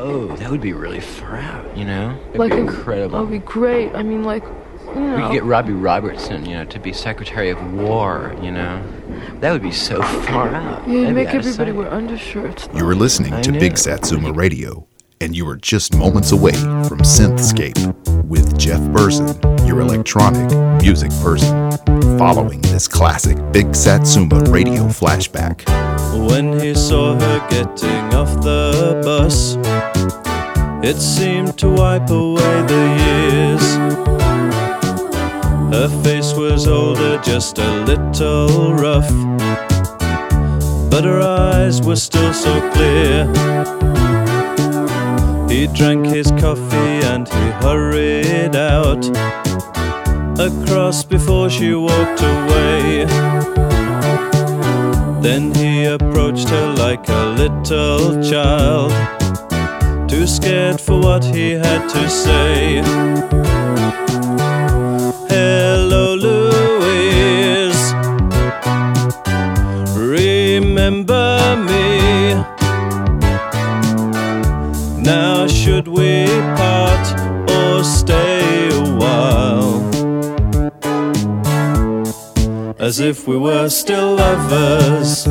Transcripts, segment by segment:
Oh, that would be really far out, you know? It'd like be incredible. That would be great. I mean, like, you know. We could get Robbie Robertson, you know, to be Secretary of War, you know? That would be so far out. yeah, That'd make everybody wear undershirts. You were listening I to know. Big Satsuma Radio, and you were just moments away from Synthscape with Jeff Burson, your electronic music person. Following this classic Big Satsuma Radio flashback. When he saw her getting off the bus, it seemed to wipe away the years. Her face was older, just a little rough, but her eyes were still so clear. He drank his coffee and he hurried out across before she walked away. Then he approached her like a little child, too scared for what he had to say. As if we were still lovers.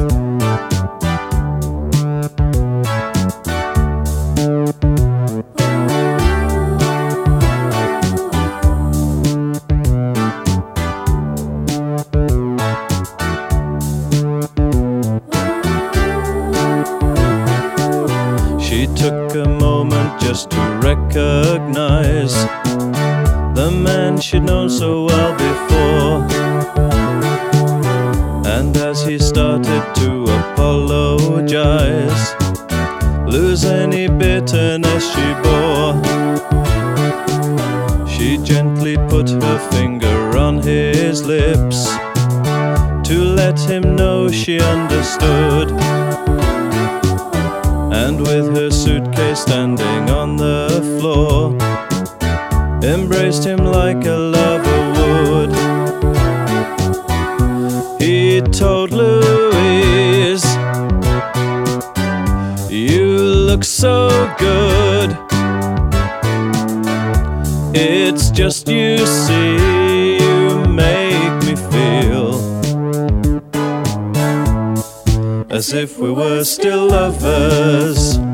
She took a moment just to recognize the man she'd known so well before. Lose any bitterness she bore, she gently put her finger on his lips to let him know she understood. And with her suitcase standing on the floor, embraced him like a lover would. He told Louise, so good. It's just you see, you make me feel as if we were still lovers.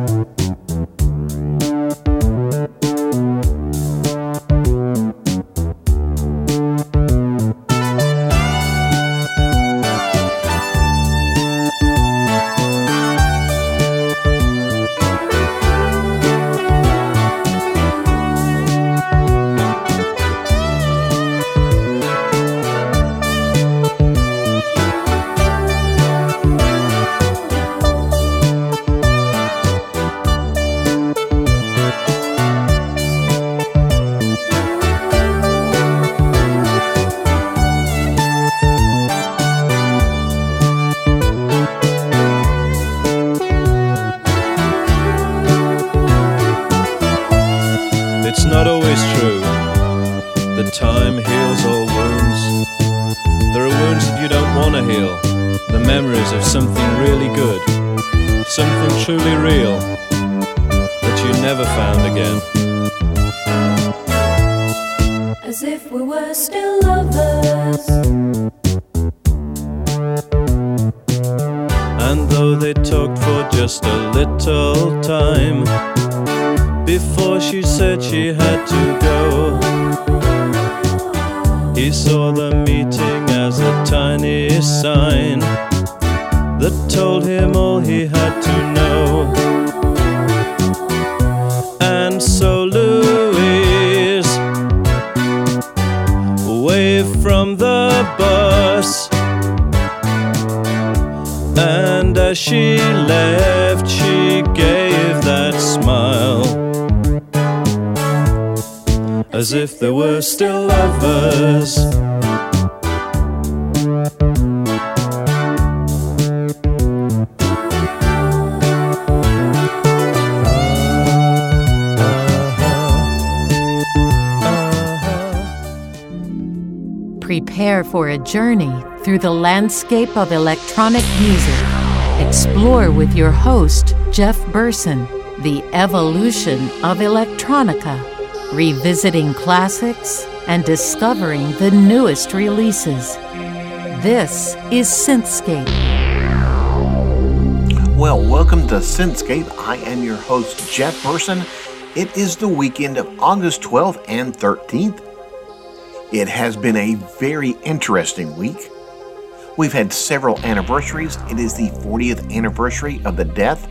Never found again. As if we were still lovers. And though they talked for just a little time before she said she had to go, he saw the meeting as a tiny sign that told him all he had to know. Bus. And as she left, she gave that smile. As if they were still lovers. Prepare for a journey through the landscape of electronic music. Explore with your host, Jeff Burson. the evolution of electronica, revisiting classics and discovering the newest releases. This is Synthscape. Well, welcome to Synthscape. I am your host, Jeff Burson. It is the weekend of August 12th and 13th. It has been a very interesting week. We've had several anniversaries. It is the 40th anniversary of the death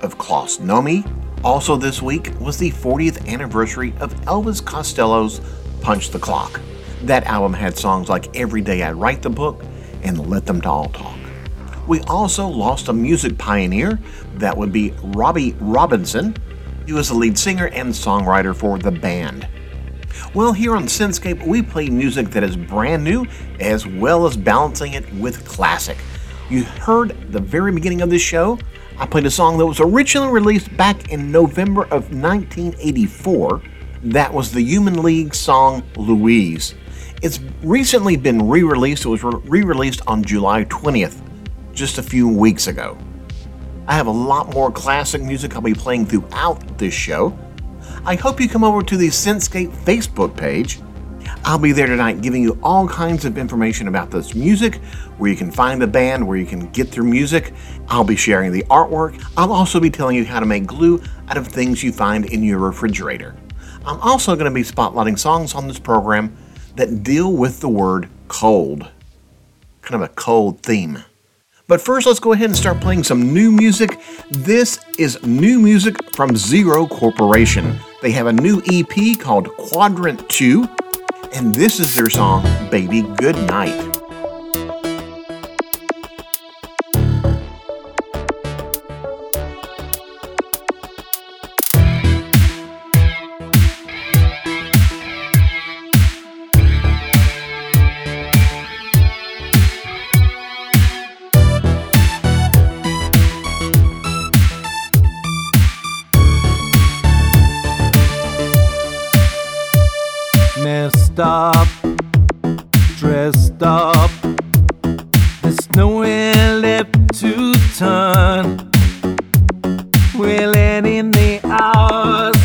of Klaus Nomi. Also, this week was the 40th anniversary of Elvis Costello's Punch the Clock. That album had songs like Every Day I Write the Book and Let Them All Talk. We also lost a music pioneer, that would be Robbie Robertson. He was the lead singer and songwriter for the band. Well, here on Synthscape, we play music that is brand new as well as balancing it with classic. You heard the very beginning of this show, I played a song that was originally released back in November of 1984. That was the Human League song Louise. It's recently been re released. It was re released on July 20th, just a few weeks ago. I have a lot more classic music I'll be playing throughout this show. I hope you come over to the Synthscape Facebook page. I'll be there tonight giving you all kinds of information about this music, where you can find the band, where you can get their music. I'll be sharing the artwork. I'll also be telling you how to make glue out of things you find in your refrigerator. I'm also going to be spotlighting songs on this program that deal with the word cold. Kind of a cold theme. But first, let's go ahead and start playing some new music. This is new music from Zero Corporation. They have a new EP called Quadrant 2, and this is their song, Baby Good Night. The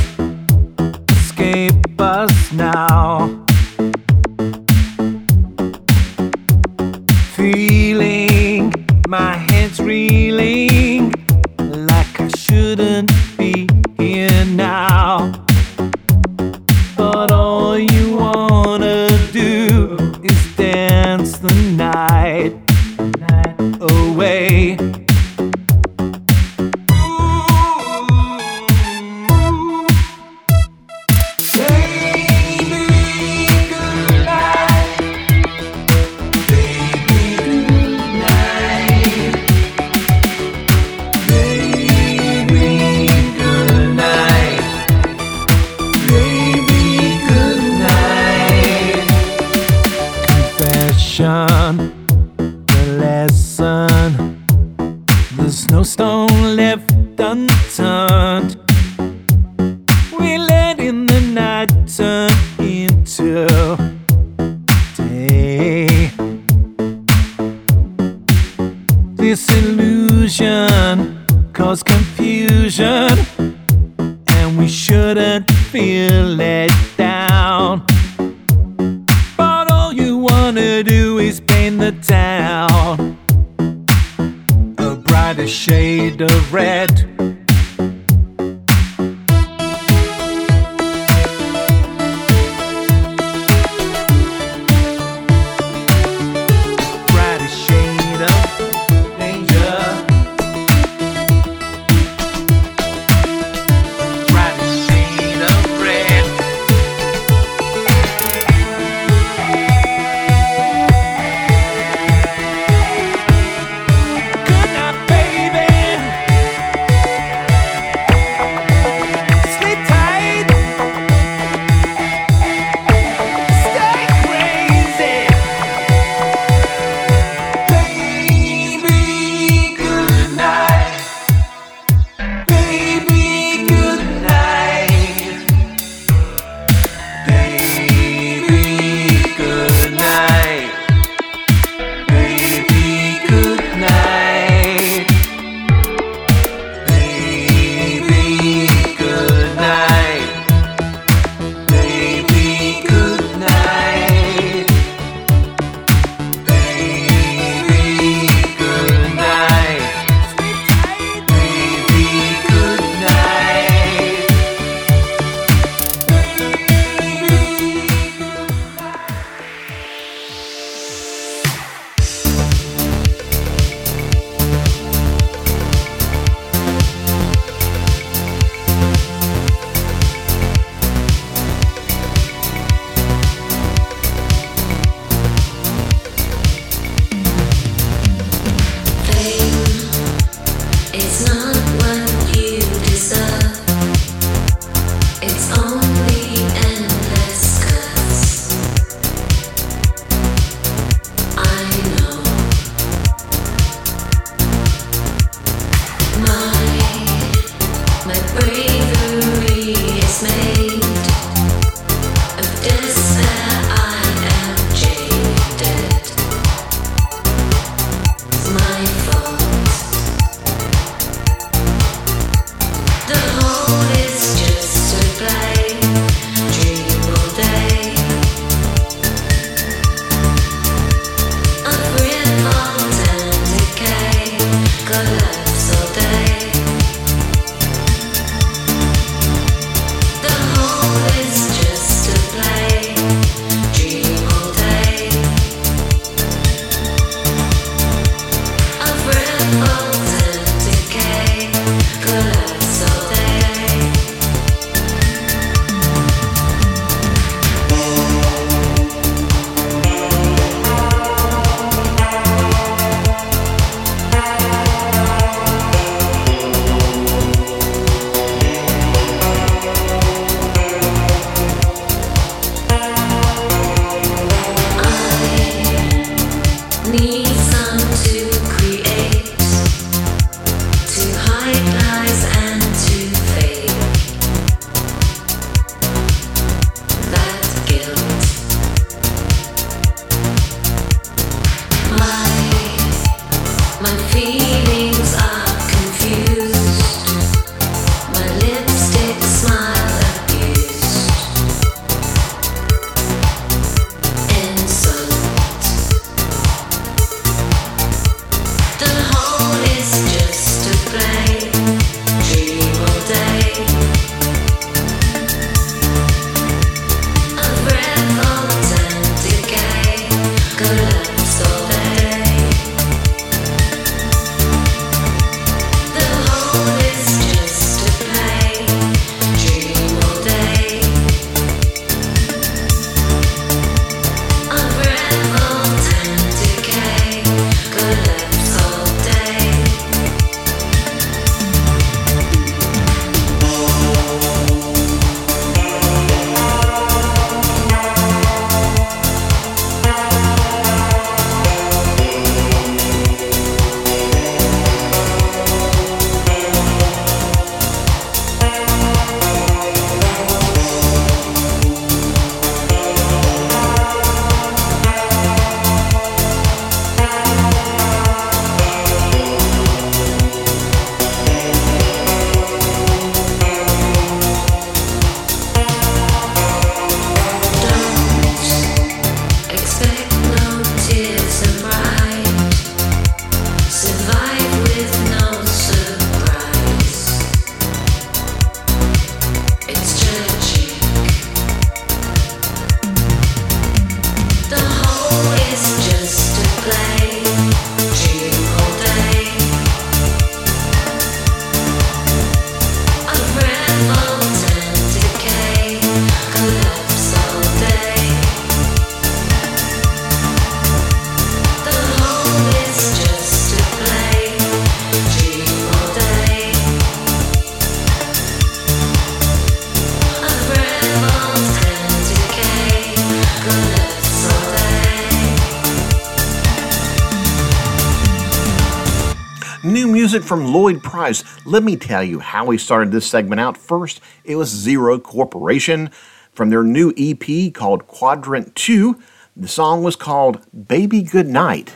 from Lloyd Price. Let me tell you how we started this segment out. First, it was Zero Corporation from their new EP called Quadrant 2. The song was called Baby Goodnight.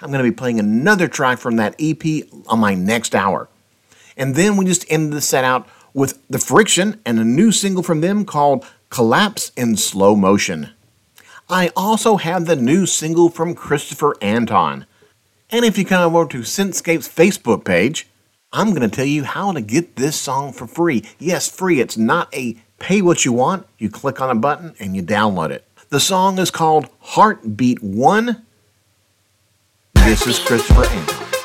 I'm going to be playing another track from that EP on my next hour. And then we just ended the set out with The Frixion and a new single from them called Collapse in Slow Motion. I also have the new single from Christopher Anton. And if you come over to Synthscape's Facebook page, I'm going to tell you how to get this song for free. Yes, free. It's not a pay what you want. You click on a button and you download it. The song is called Heartbeat 1. This is Christopher Anton.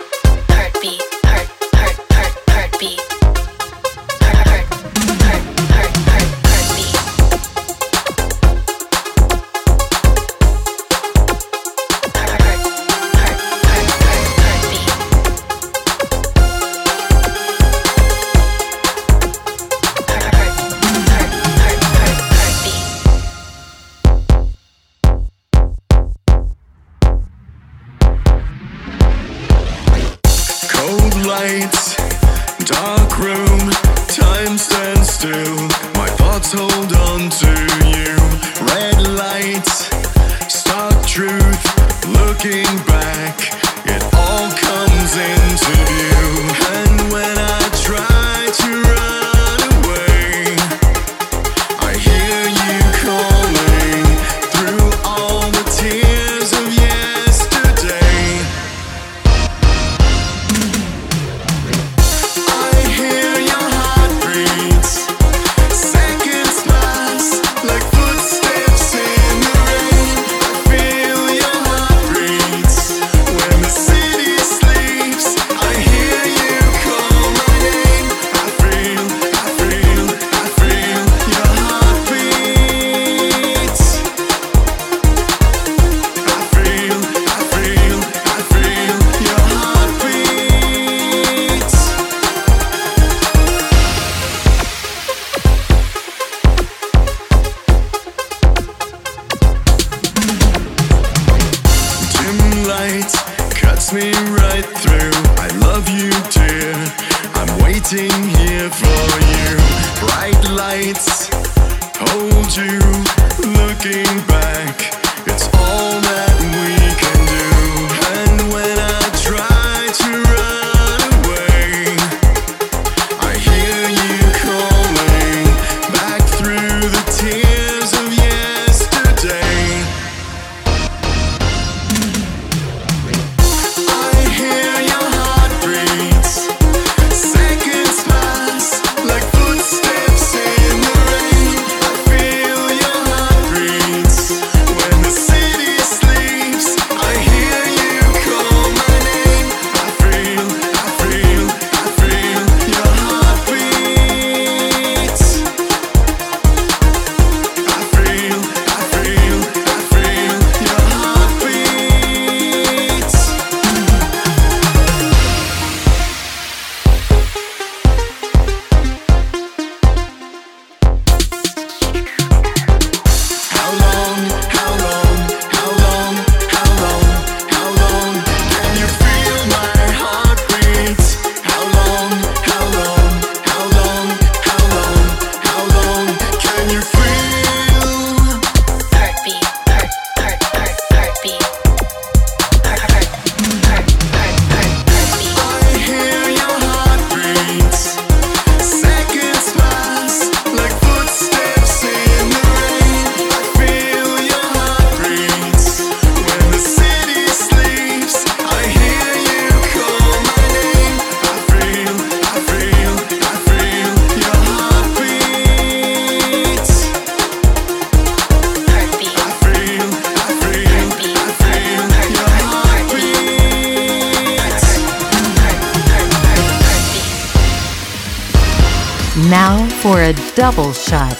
Shot.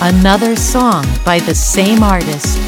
Another song by the same artist.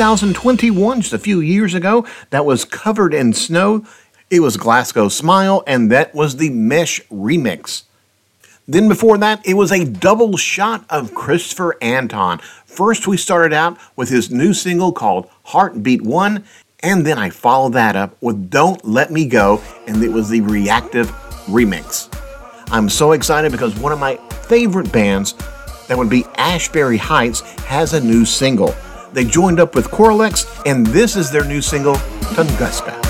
2021, just a few years ago, that was covered in snow. It was Glasgow Smile, and that was the Mesh remix. Then before that, it was a double shot of Christopher Anton. First, we started out with his new single called Heartbeat One, and then I followed that up with Don't Let Me Go, and it was the Reactive remix. I'm so excited because one of my favorite bands, that would be Ashbury Heights, has a new single. They joined up with Corlyx, and this is their new single, Tunguska.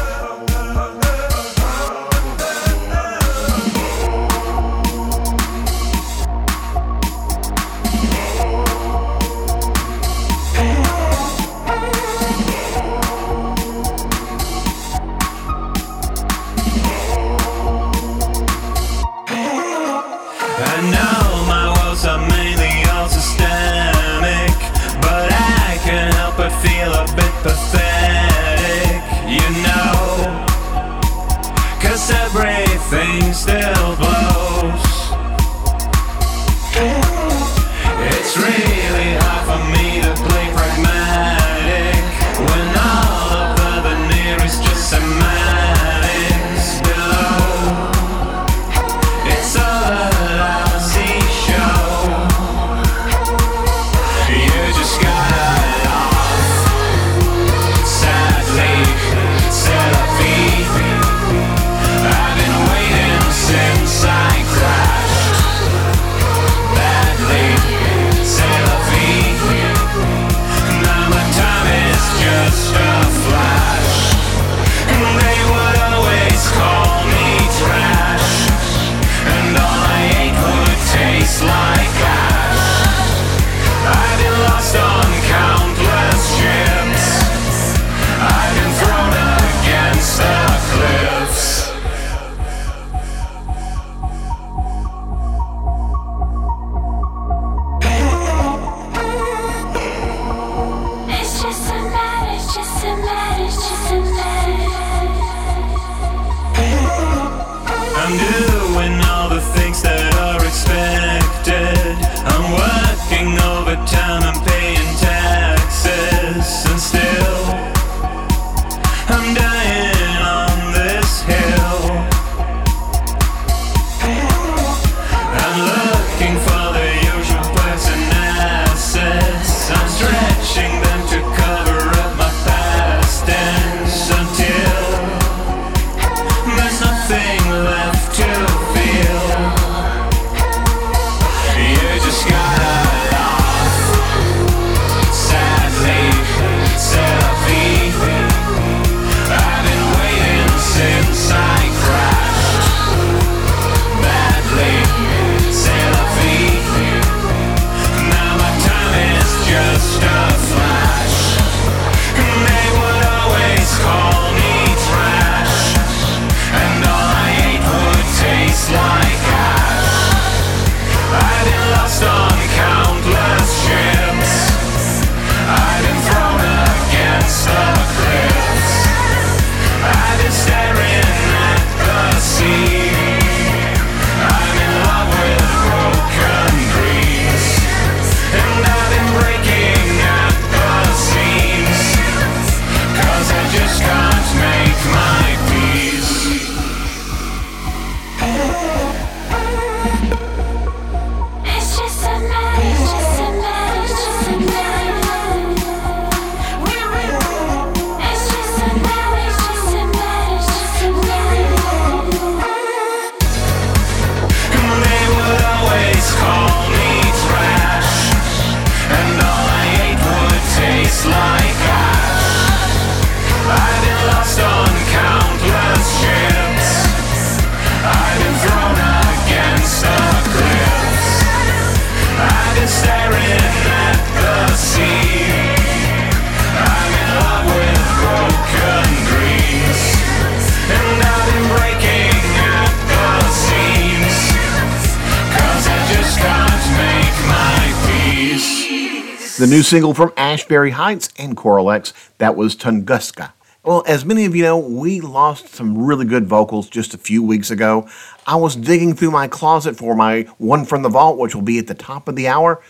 Single from Ashbury Heights and Corlyx, that was Tunguska. Well, as many of you know, we lost some really good vocals just a few weeks ago. I was digging through my closet for my one from the vault, which will be at the top of the hour,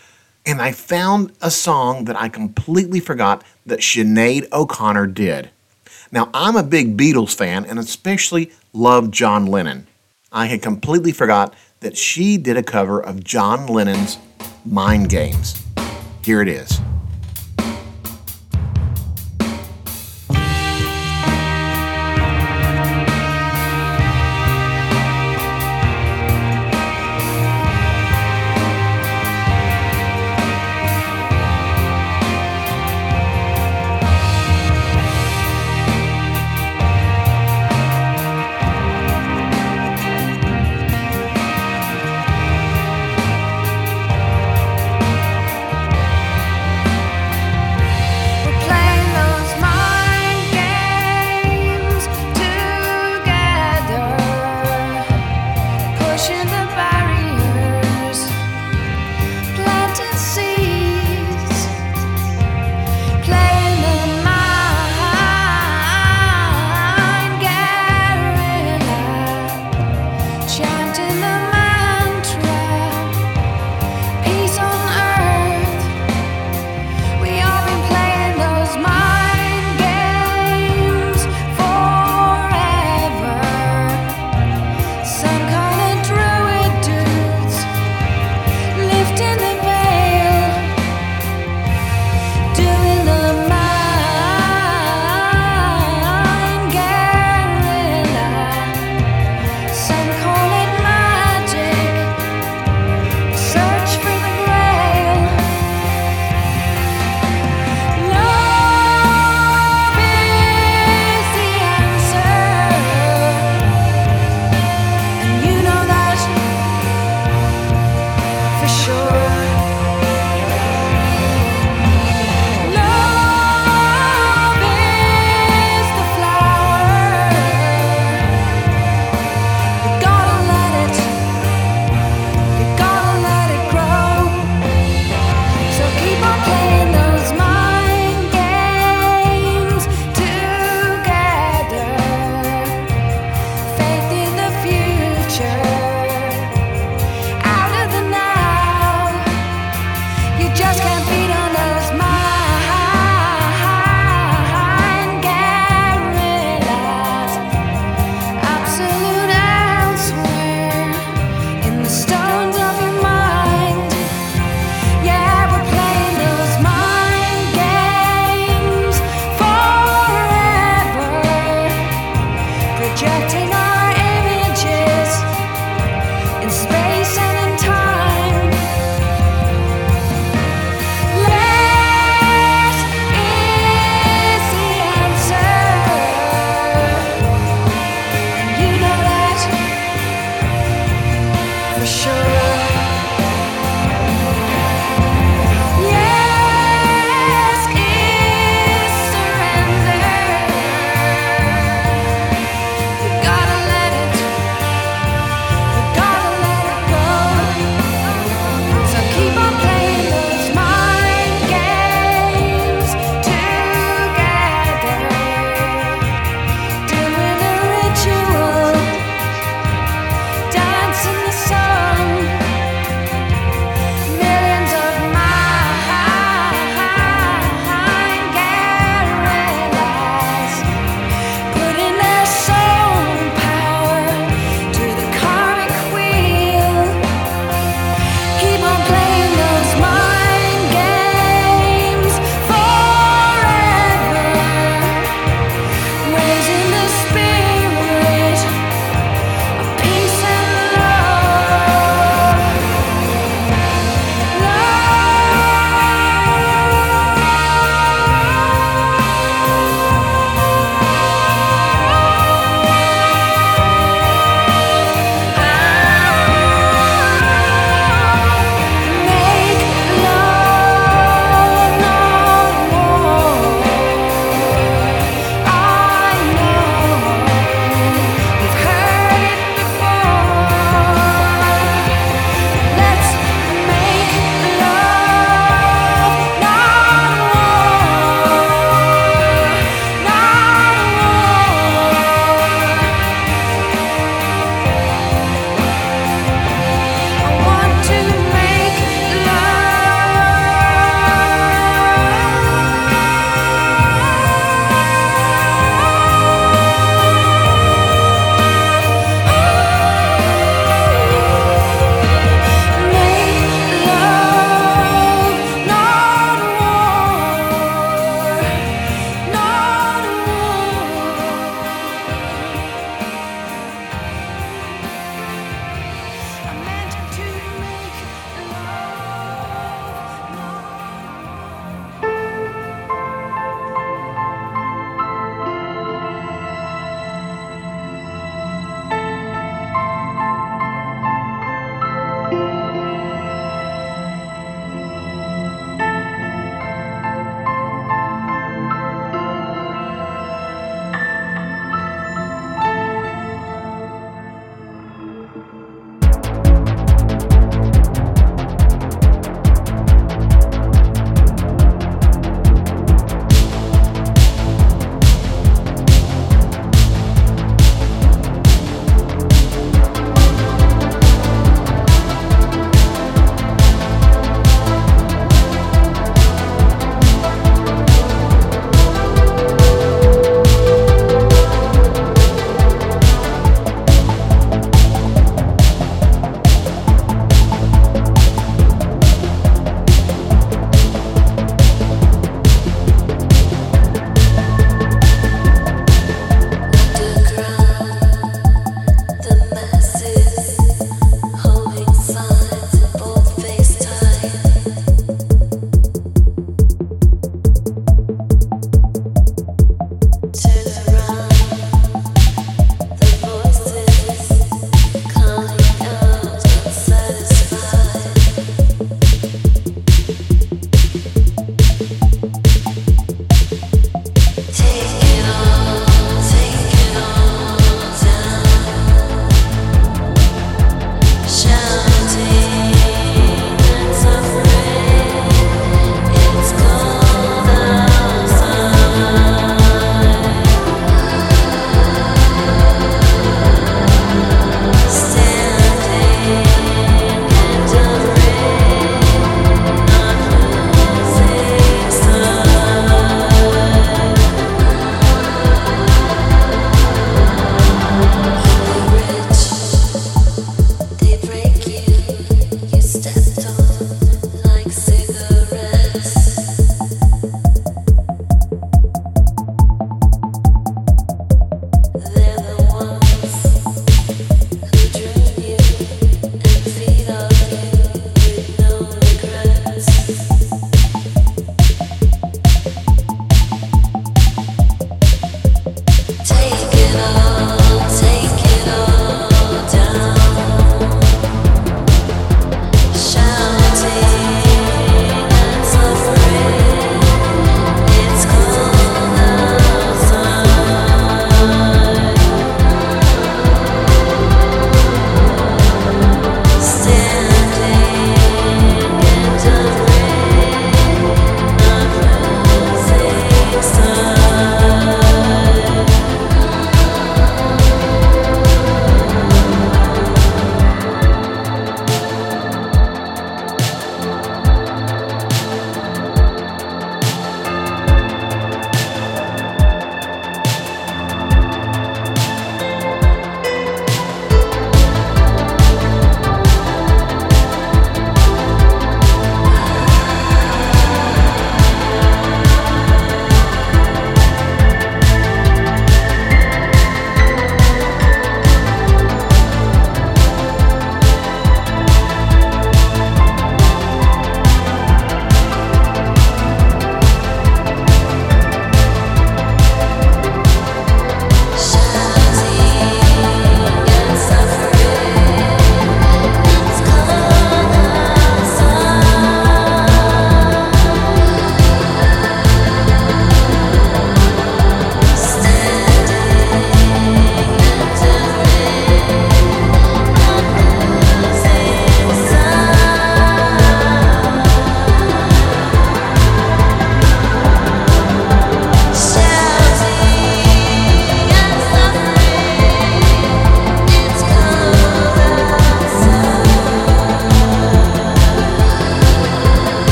and I found a song that I completely forgot that Sinead O'Connor did. Now, I'm a big Beatles fan and especially love John Lennon. I had completely forgot that she did a cover of John Lennon's Mind Games. Here it is.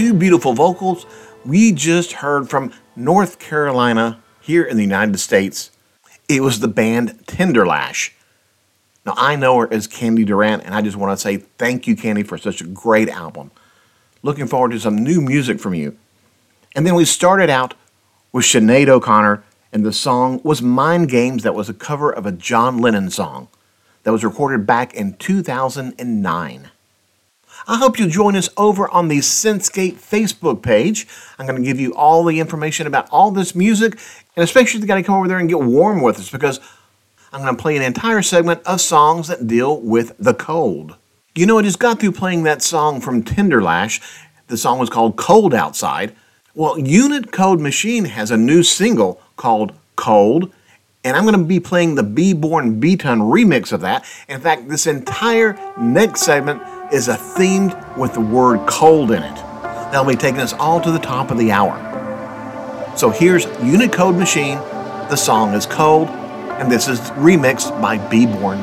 Two beautiful vocals. We just heard from North Carolina here in the United States. It was the band Tenderlash. Now, I know her as Candy Durant, and I just want to say thank you, Candy, for such a great album. Looking forward to some new music from you. And then we started out with Sinead O'Connor, and the song was Mind Games, that was a cover of a John Lennon song that was recorded back in 2009. I hope you'll join us over on the Synthscape Facebook page. I'm going to give you all the information about all this music, and especially you got to come over there and get warm with us because I'm going to play an entire segment of songs that deal with the cold. You know, I just got through playing that song from Tenderlash. The song was called Cold Outside. Well, Unitcode Machine has a new single called Cold, and I'm going to be playing the B Born B Ton remix of that. In fact, this entire next segment is a themed with the word cold in it. That'll be taking us all to the top of the hour. So here's Unitcode Machine. The song is Cold, and this is remixed by B Born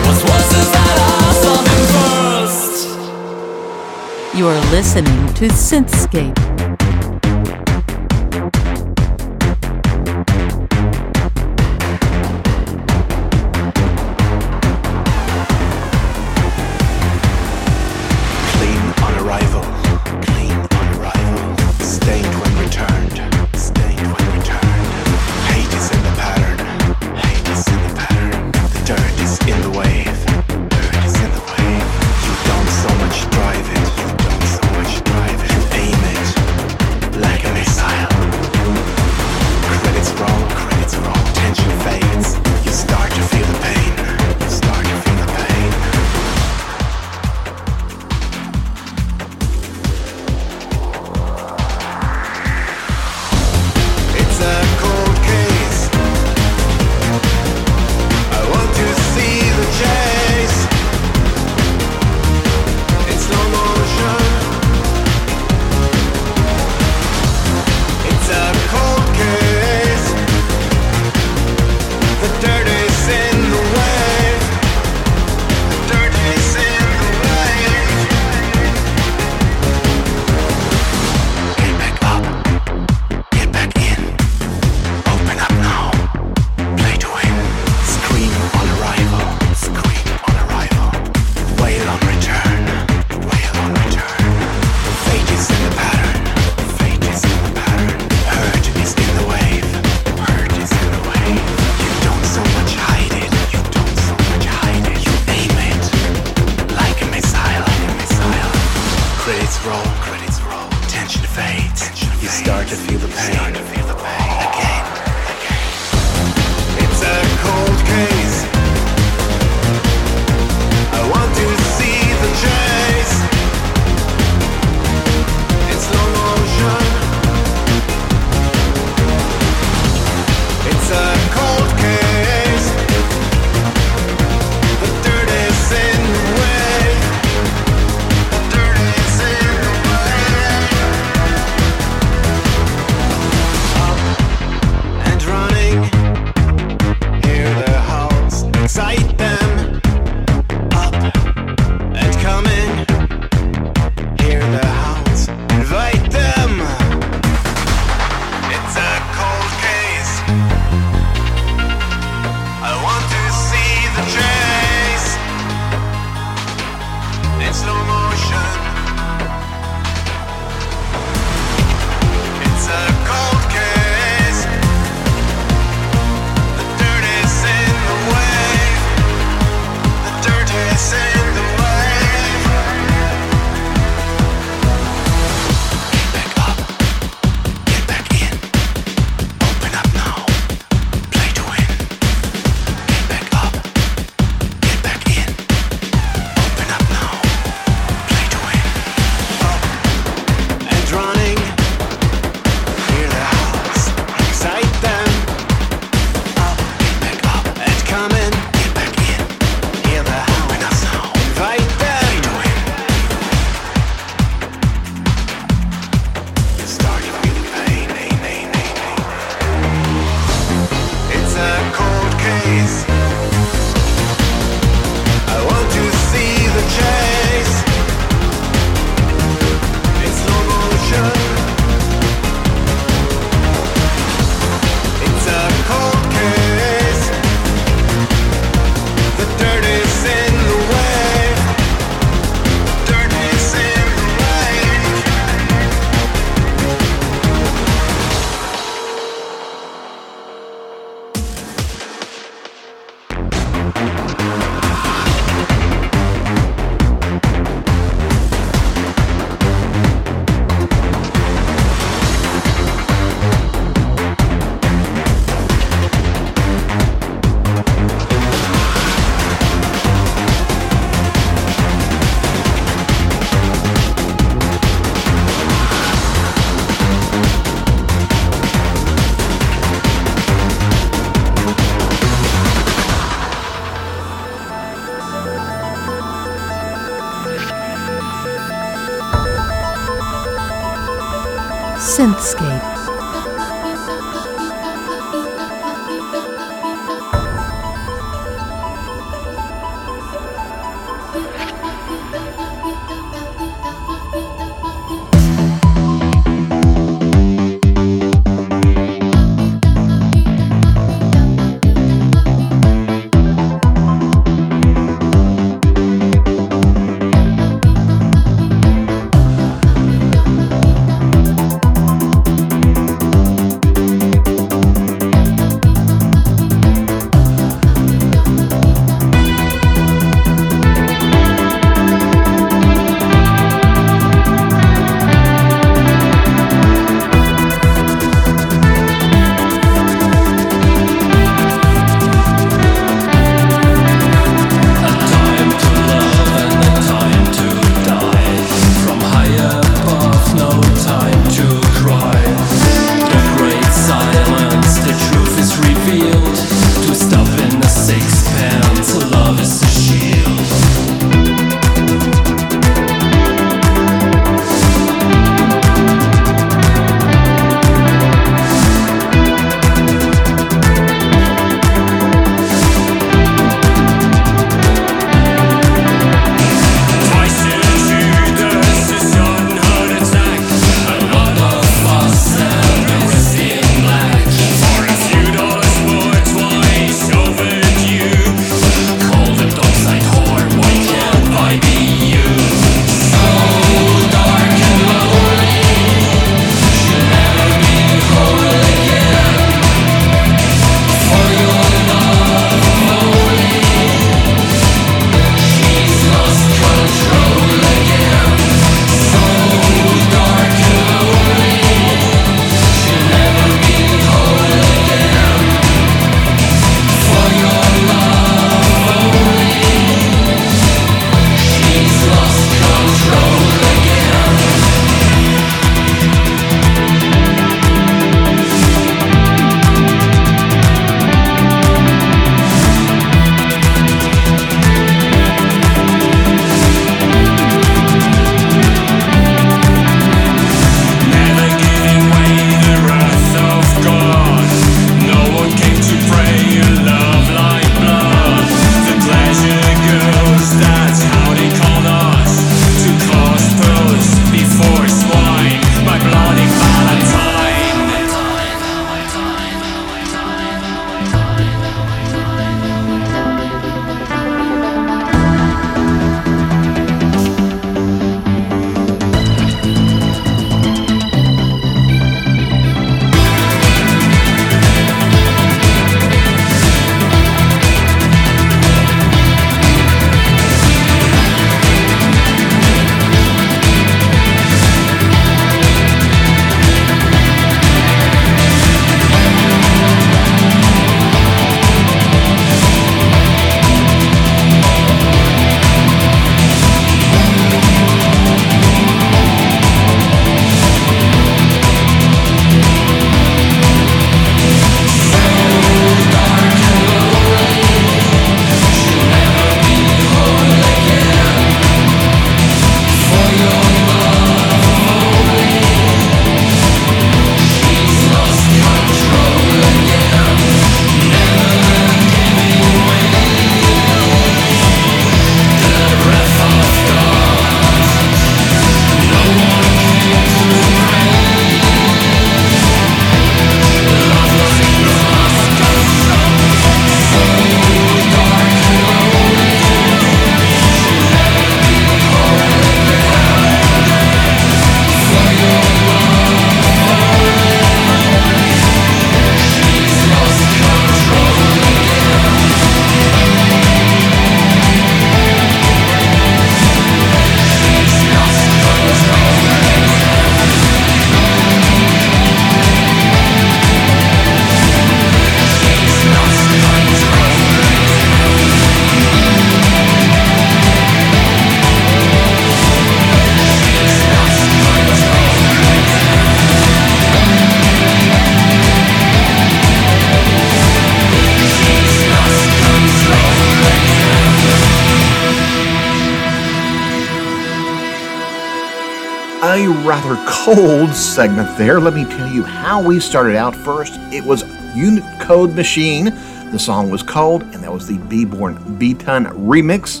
A rather cold segment there. Let me tell you how we started out first. It was Unit Code Machine. The song was Cold, and that was the B-Born B-Ton remix.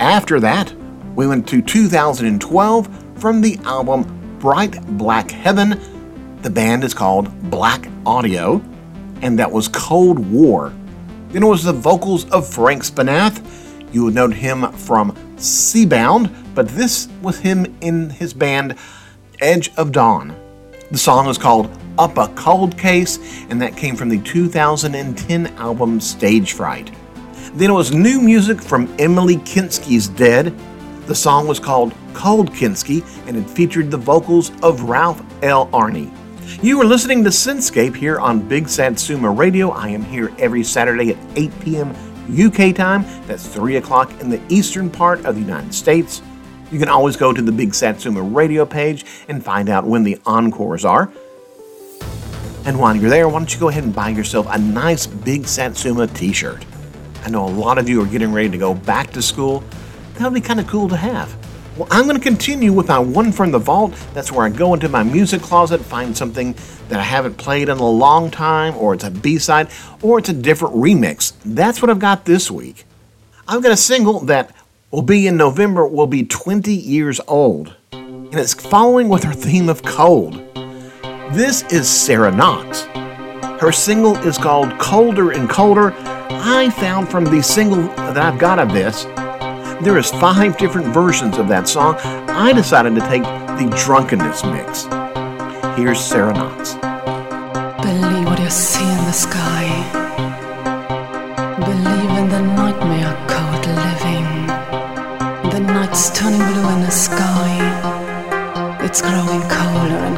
After that, we went to 2012 from the album Bright Black Heaven. The band is called Blaqk Audio, and that was Cold War. Then it was the vocals of Frank Spinath. You would know him from Seabound, but this was him in his band Edge of Dawn. The song is called Up a Cold Case, and that came from the 2010 album Stage Fright. Then it was new music from Emily Kinski's Dead. The song was called Cold Kinski, and it featured the vocals of Ralph L. Arney. You are listening to Synthscape here on Big Satsuma Radio. I am here every Saturday at 8 p.m. UK time. That's 3 o'clock in the eastern part of the United States. You can always go to the Big Satsuma Radio page and find out when the encores are. And while you're there, why don't you go ahead and buy yourself a nice Big Satsuma t shirt? I know a lot of you are getting ready to go back to school. That would be kind of cool to have. Well, I'm going to continue with my one from the vault. That's where I go into my music closet, find something that I haven't played in a long time, or it's a B side, or it's a different remix. That's what I've got this week. I've got a single that will be in November, will be 20 years old, and it's following with her theme of cold. This is Sara Noxx. Her single is called Colder and Colder. I found from the single that I've got of this, there is five different versions of that song. I decided to take the drunkenness mix. Here's Sara Noxx. Believe what you see in the sky. Believe in the nightmare The turning blue in the sky. It's growing colder.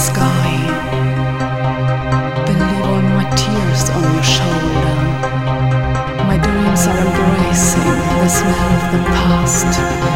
Sky. Believe all my tears on your shoulder. My dreams are embracing the smell of the past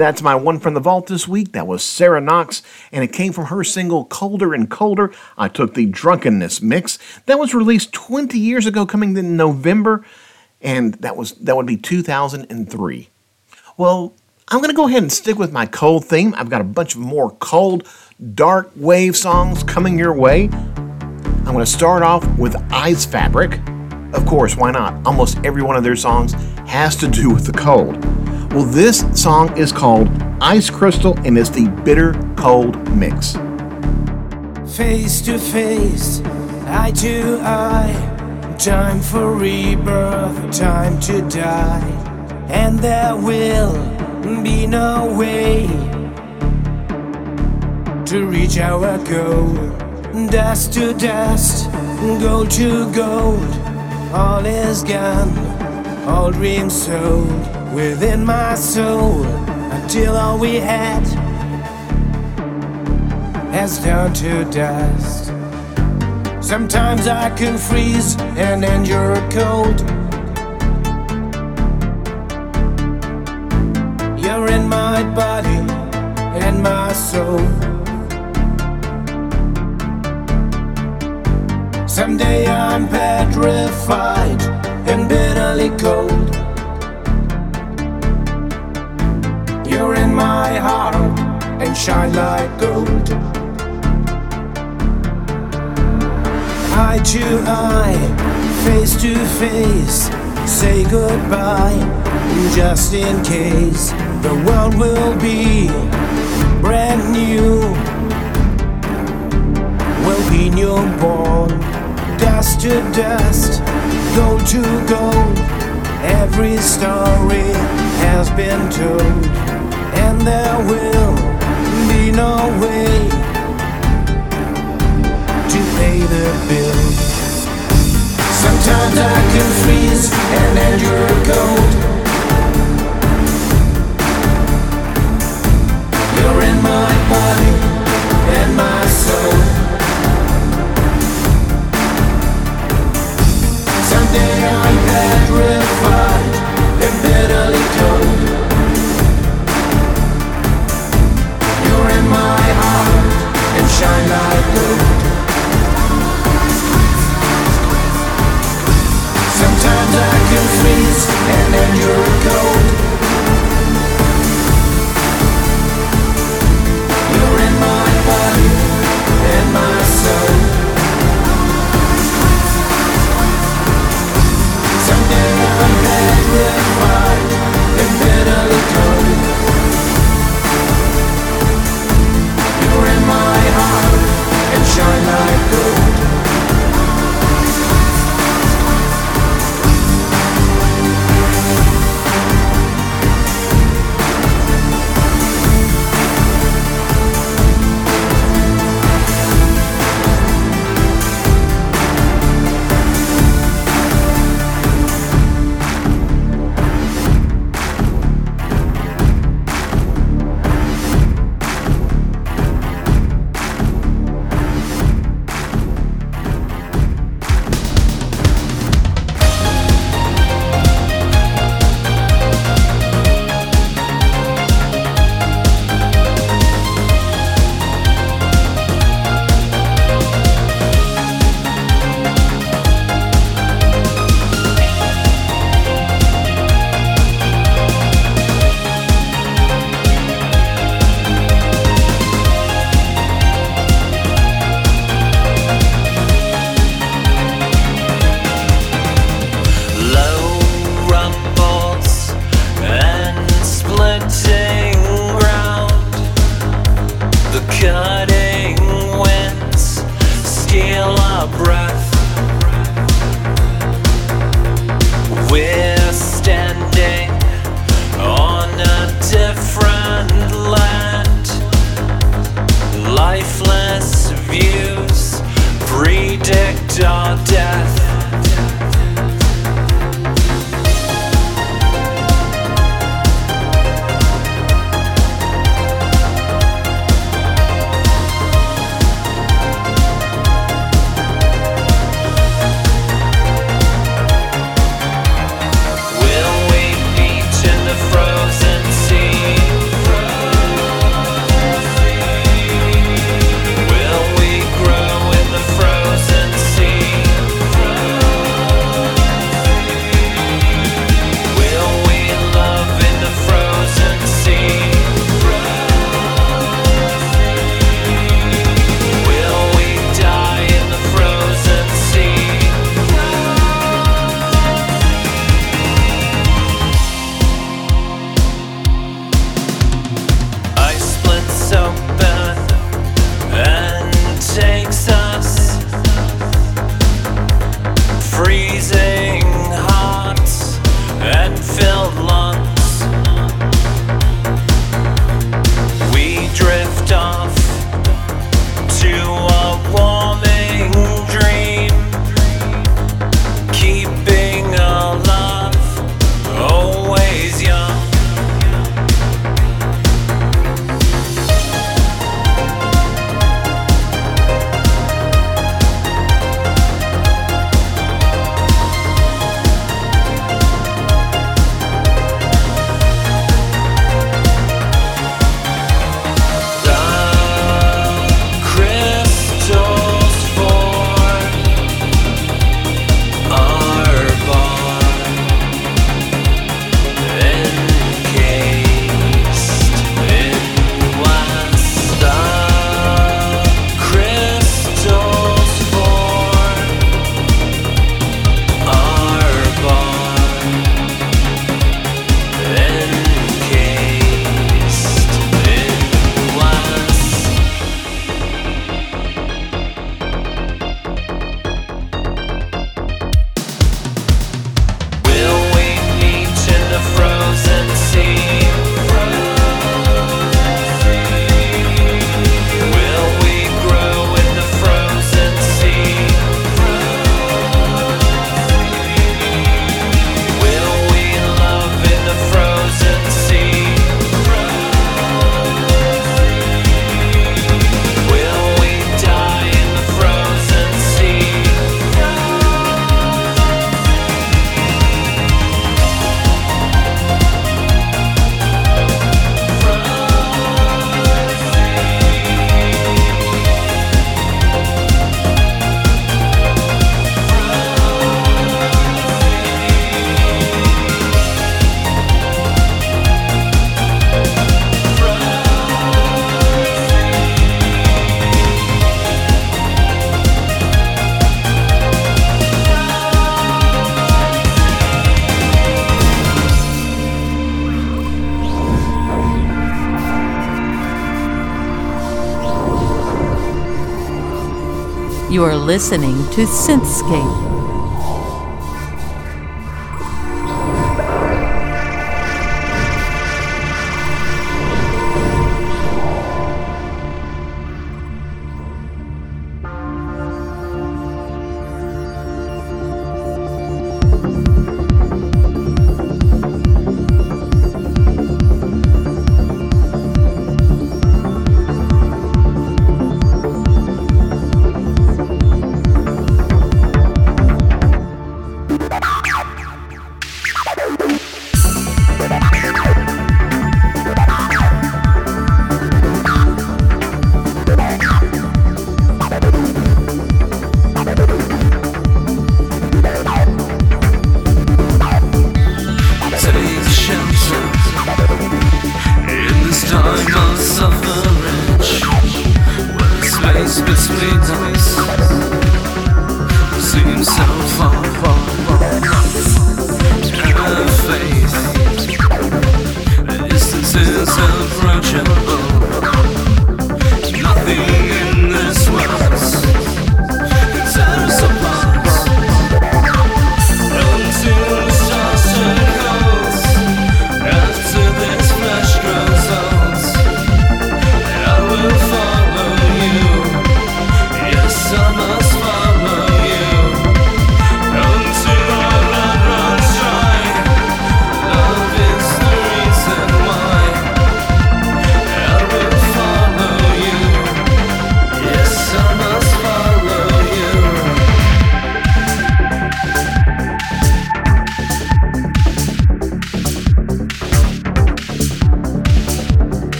That's my one from the vault this week. That was Sara Noxx, and it came from her single Colder and Colder. I took the Drunkenness mix. That was released 20 years ago, coming in November, and that was that would be 2003. Well, I'm going to go ahead and stick with my cold theme. I've got a bunch of more cold, dark wave songs coming your way. I'm going to start off with Ice Fabric. Of course, why not? Almost every one of their songs has to do with the cold. Well, this song is called Ice Crystal and it's the Bitter Cold Mix. Face to face, eye to eye, time for rebirth, time to die, and there will be no way to reach our goal. Dust to dust, gold to gold, all is gone, all dreams sold within my soul until all we had has turned to dust. Sometimes I can freeze and endure a cold. You're in my body and my soul. Someday I'm petrified and bitterly cold. And shine like gold. Eye to eye, face to face, say goodbye, just in case the world will be brand new. We'll be newborn, dust to dust, gold to gold. Every story has been told, and there will no way to pay the bill. Sometimes I can freeze and endure cold. You're in my body and my soul. Someday I'm petrified and bitterly Sometimes I can freeze and then you're cold. You're in my body and my soul. I'm shine like the listening to Synthscape.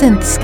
Synthscape.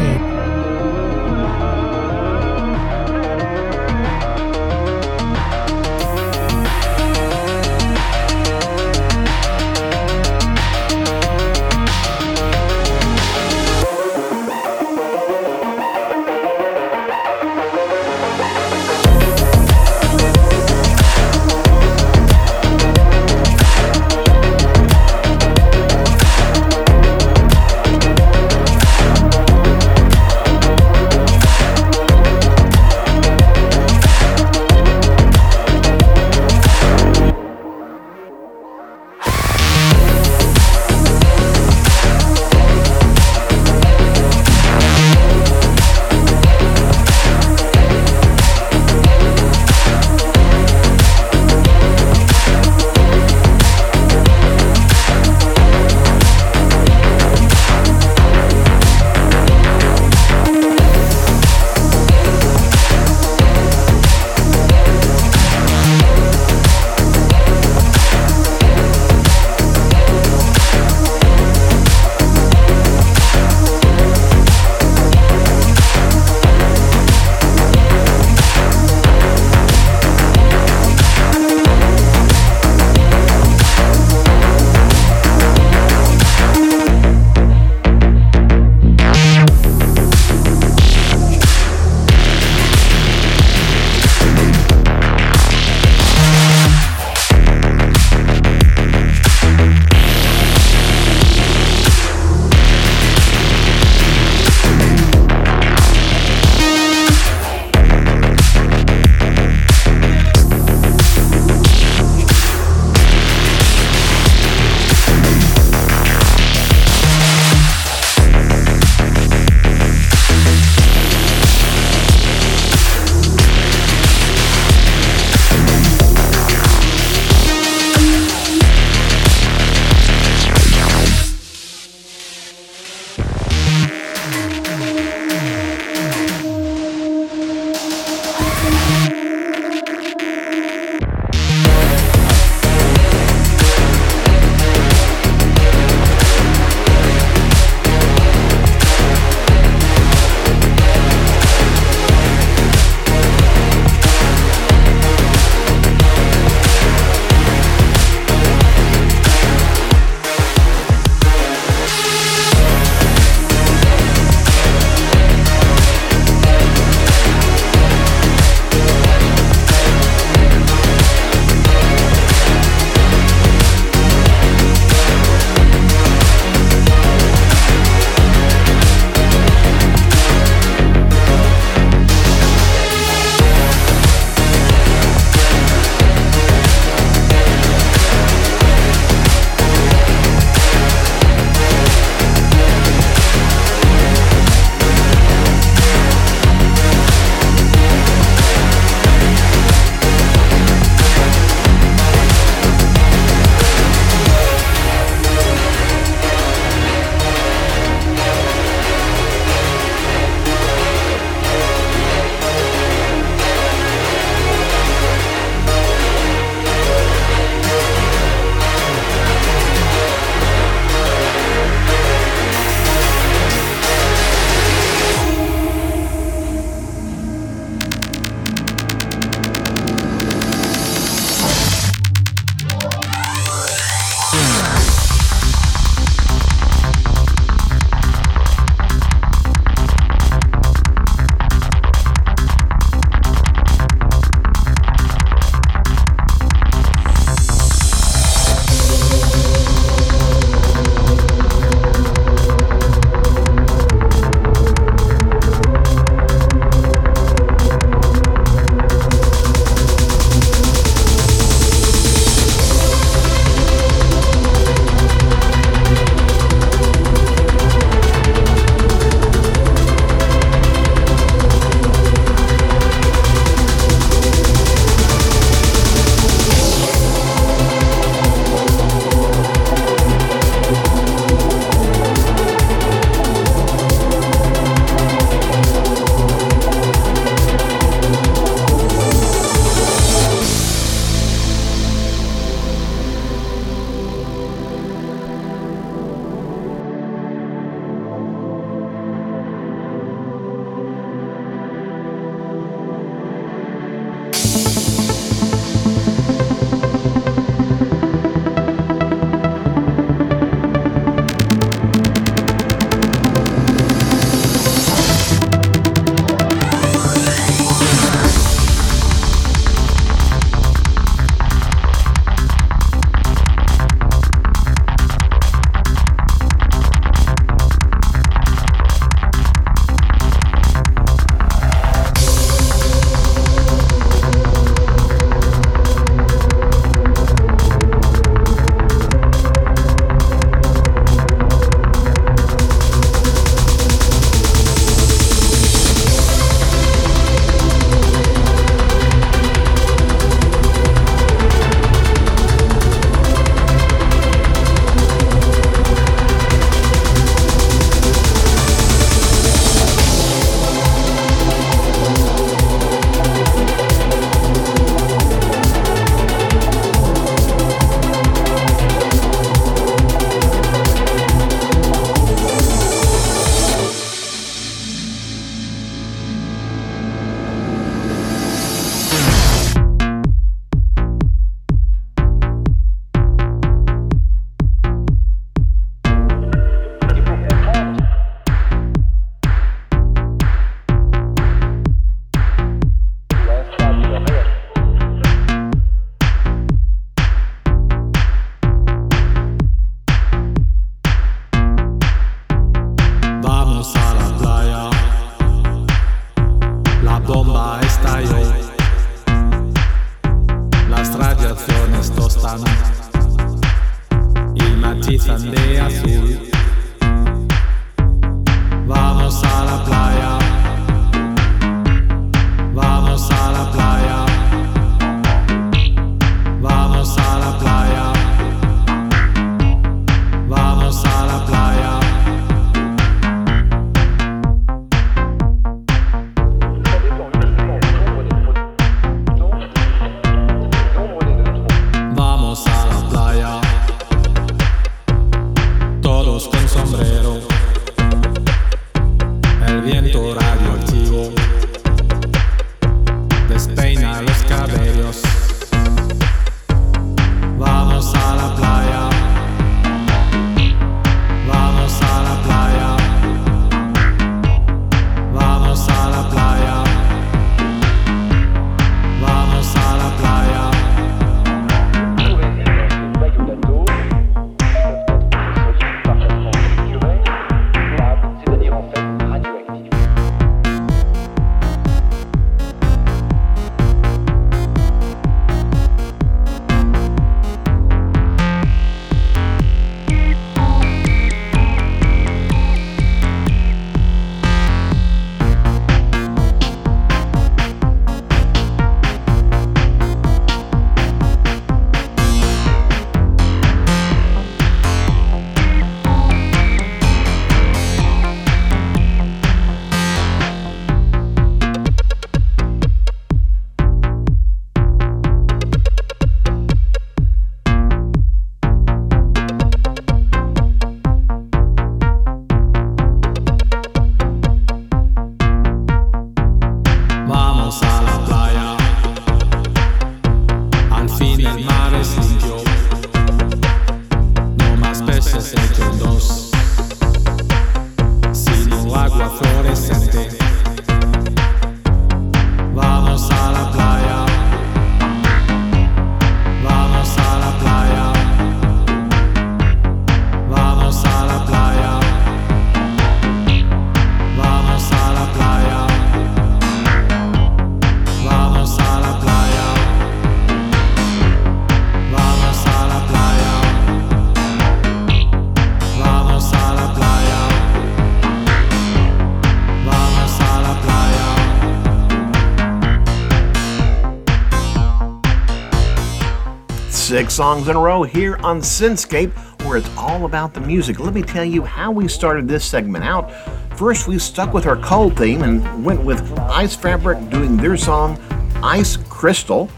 Songs in a row here on Synthscape, where it's all about the music. Let me tell you how we started this segment out. First, we stuck with our cold theme and went with Ice Fabric doing their song Ice Crystal,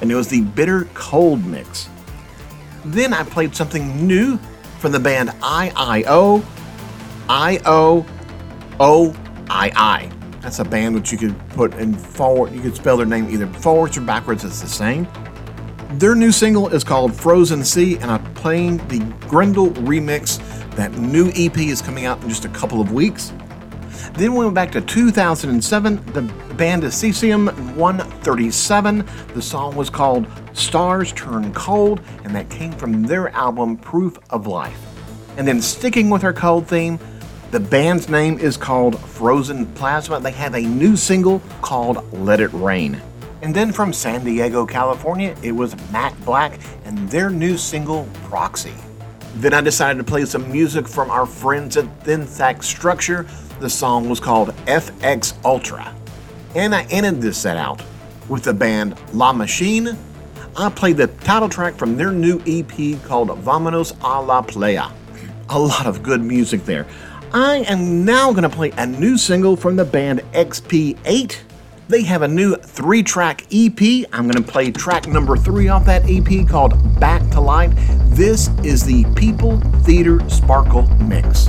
and it was the Bitter Cold mix. Then I played something new from the band IIO, I O O I I. That's a band which you could put in forward, you could spell their name either forwards or backwards, it's the same. Their new single is called Frozen Sea, and I'm playing the Grendel remix. That new EP is coming out in just a couple of weeks. Then we went back to 2007. The band is Cesium 137. The song was called Stars Turn Cold, and that came from their album Proof of Life. And then sticking with our cold theme, the band's name is called Frozen Plasma. They have a new single called Let It Rain. And then from San Diego, California, it was Matte Blvck and their new single Proxy. Then I decided to play some music from our friends at Synthax Xtructure. The song was called FX Ultra. And I ended this set out with the band La Machine. I played the title track from their new EP called Vamonos a la Playa. A lot of good music there. I am now going to play a new single from the band XP8. They have a new three track EP. I'm going to play track number three off that EP called Back to Light. This is the People Theater Sparkle Mix.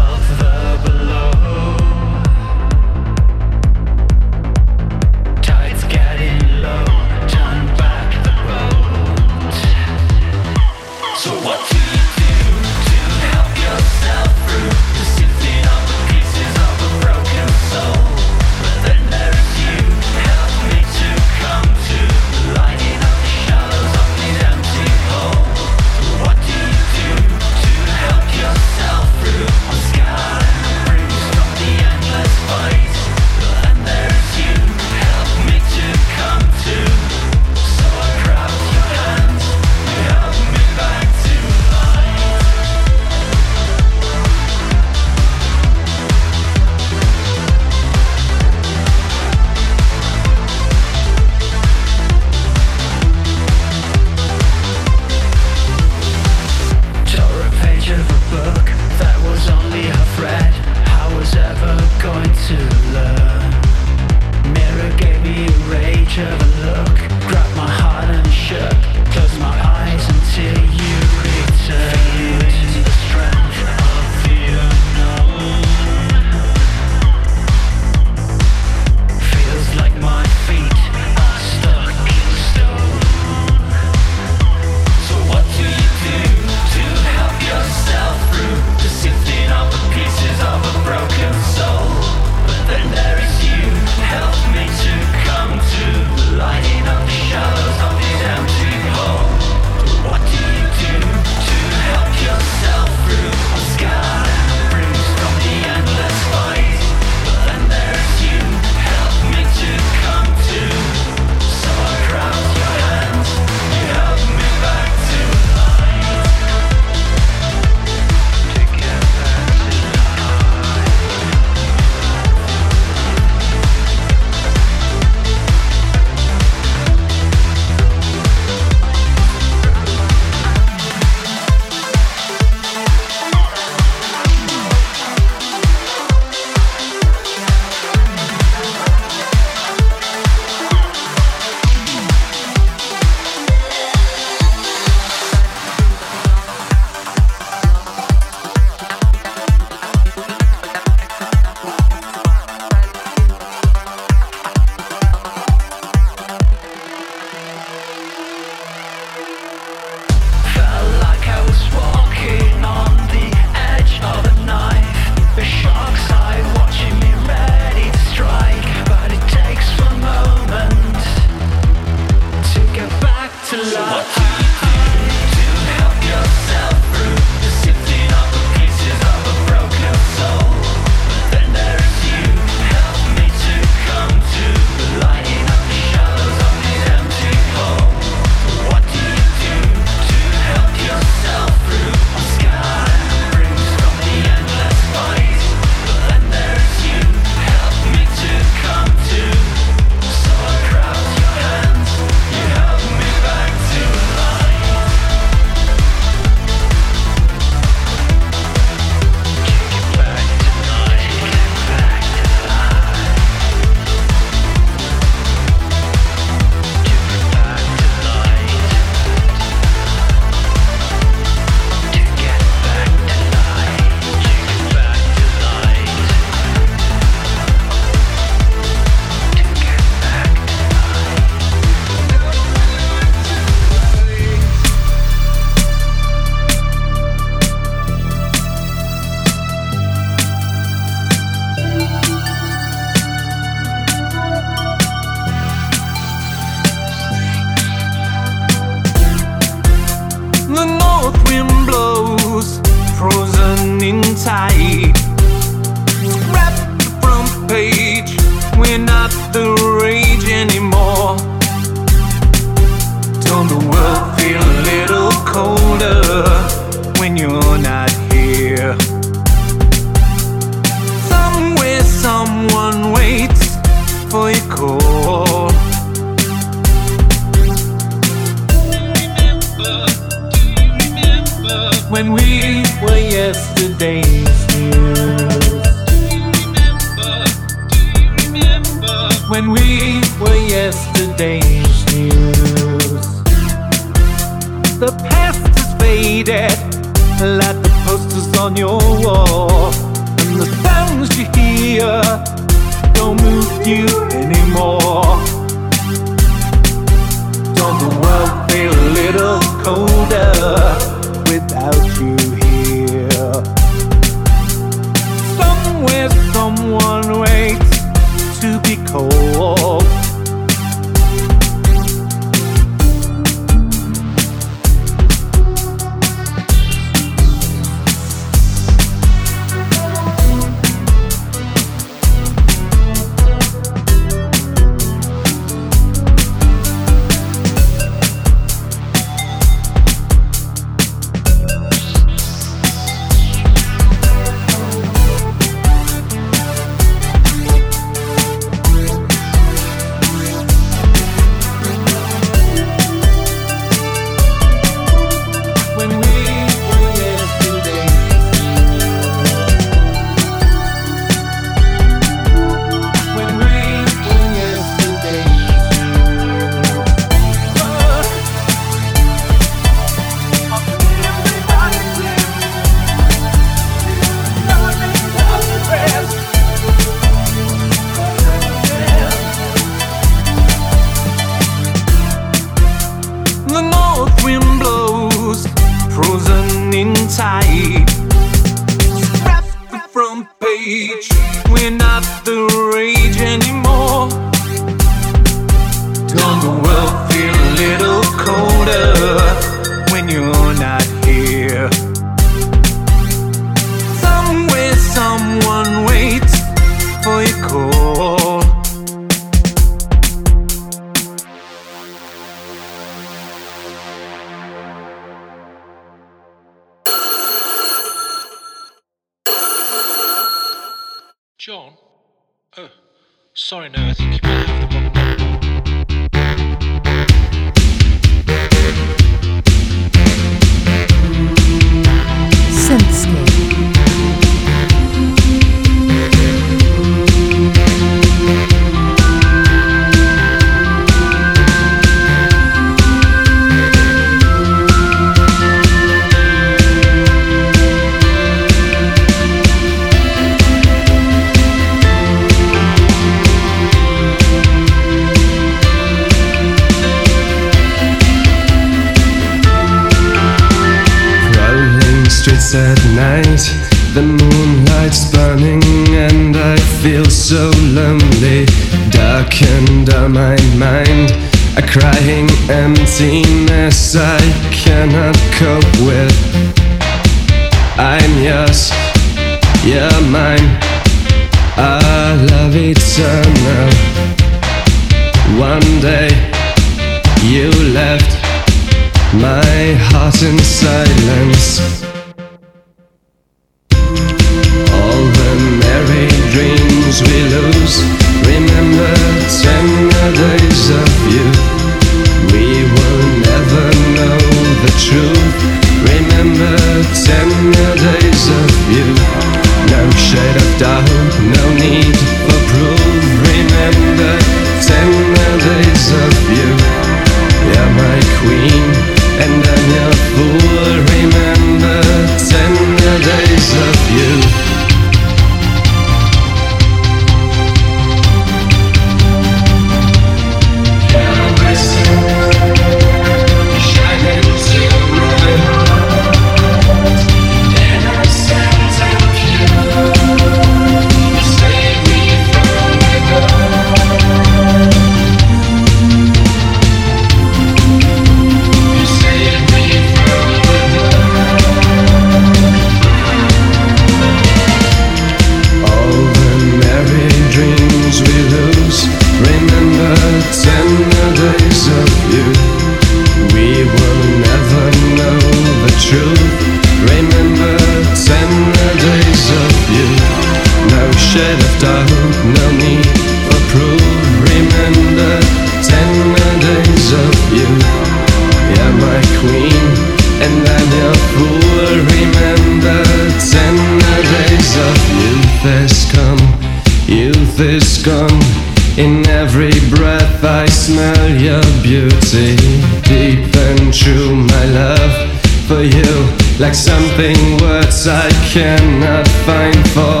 Deep and true, my love for you. Like something words I cannot find for.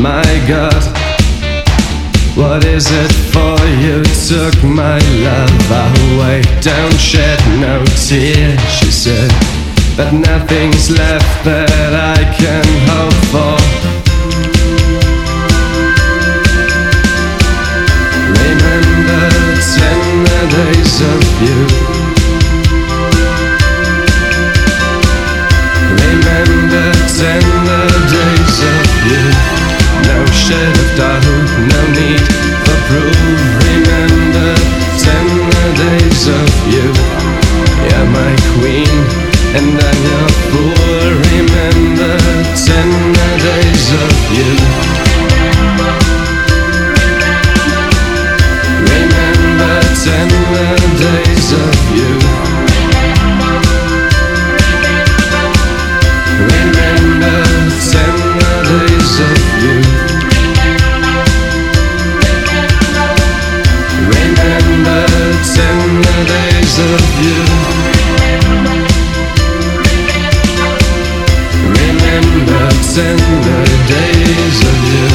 My God, what is it for you? Took my love away. Don't shed no tear, she said. But nothing's left that I can hope for. Days of you. Remember tender days of you. No shed of doubt, no need for proof. Remember tender days of you. You're my queen, and I'm your fool. Remember tender days of you. Remember tender days of you. Remember tender days of you. Remember tender days of you. Remember tender days of you.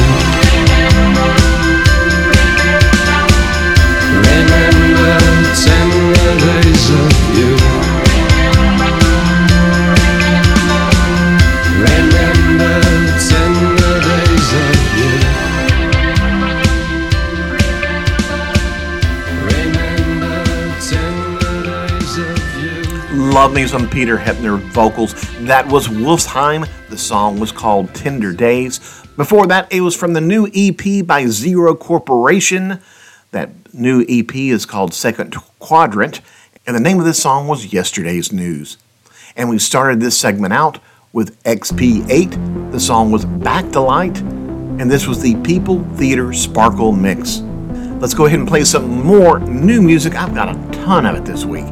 Love me some Peter Heppner vocals. That was Wolfsheim. The song was called Tender Days. Before that, it was from the new EP by Zero Corporation. That new EP is called Second Quadrant, and the name of this song was Yesterday's News. And we started this segment out with XP8. The song was Back to Light, and this was the People Theater Sparkle Mix. Let's go ahead and play some more new music. I've got a ton of it this week.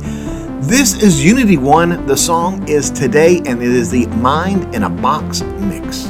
This is Unity One. The song is Today, and it is the Mind in a Box mix.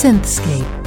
Synthscape.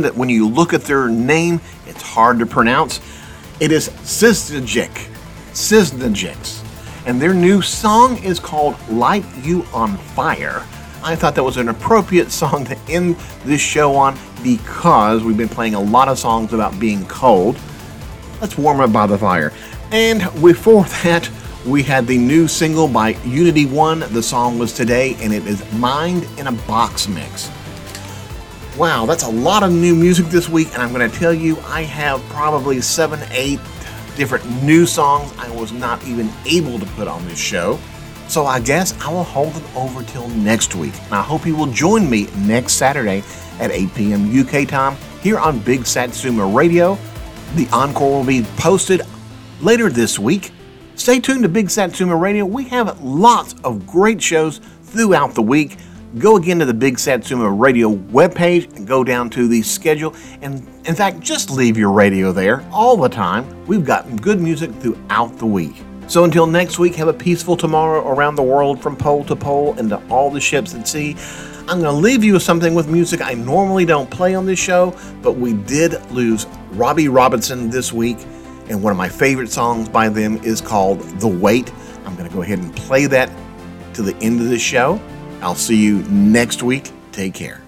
Band that when you look at their name, it's hard to pronounce. It is Sizdajik. Syzygyx. And their new song is called Light You on Fire. I thought that was an appropriate song to end this show on because we've been playing a lot of songs about being cold. Let's warm up by the fire. And before that, we had the new single by Unity One. The song was today, and it is Mind in a Box Mix. Wow, that's a lot of new music this week, and I'm going to tell you, I have probably seven, eight different new songs I was not even able to put on this show. So I guess I will hold them over till next week. And I hope you will join me next Saturday at 8 p.m. UK time here on Big Satsuma Radio. The encore will be posted later this week. Stay tuned to Big Satsuma Radio. We have lots of great shows throughout the week. Go again to the Big Satsuma Radio webpage and go down to the schedule. And in fact, just leave your radio there all the time. We've got good music throughout the week. So until next week, have a peaceful tomorrow around the world from pole to pole and to all the ships at sea. I'm going to leave you with something with music I normally don't play on this show, but we did lose Robbie Robertson this week, and one of my favorite songs by them is called The Weight. I'm going to go ahead and play that to the end of the show. I'll see you next week. Take care.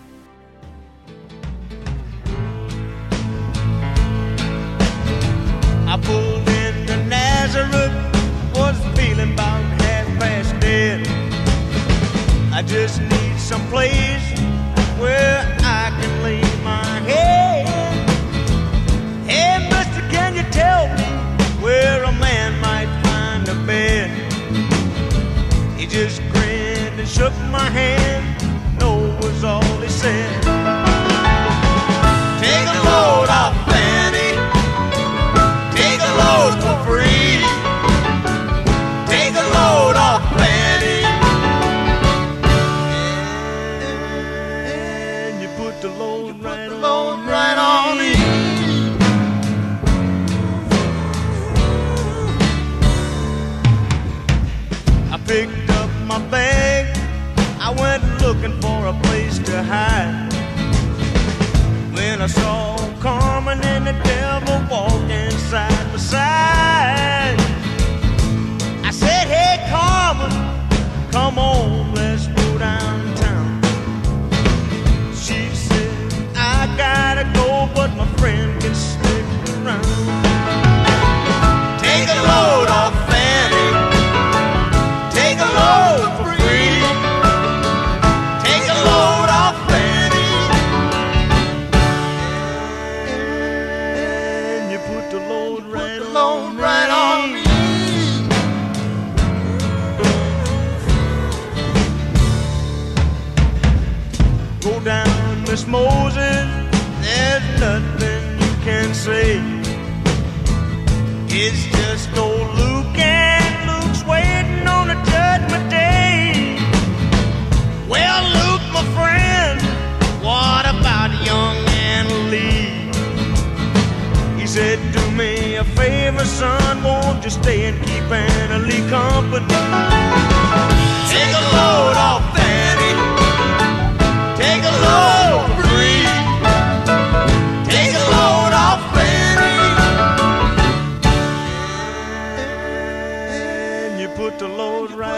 I pulled into Nazareth, was feeling about half past dead. I just need some place where I can lay my head. Hey, mister, can you tell me where a man might find a bed? He just grinned and shook my hand. No was all he said. Take a load off, Fanny. Take a load for free. A place to hide. When I saw Carmen and the devil walking side by side, I said, Hey, Carmen, come on, let's go downtown. She said, I gotta go, but my friend say it's just old Luke and Luke's waiting on a judgment day. Well, Luke, my friend, what about young Anna Lee? He said, Do me a favor, son, won't you stay and keep Anna Lee company? Take a load off Fanny. Take a load.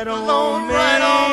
right on. Right on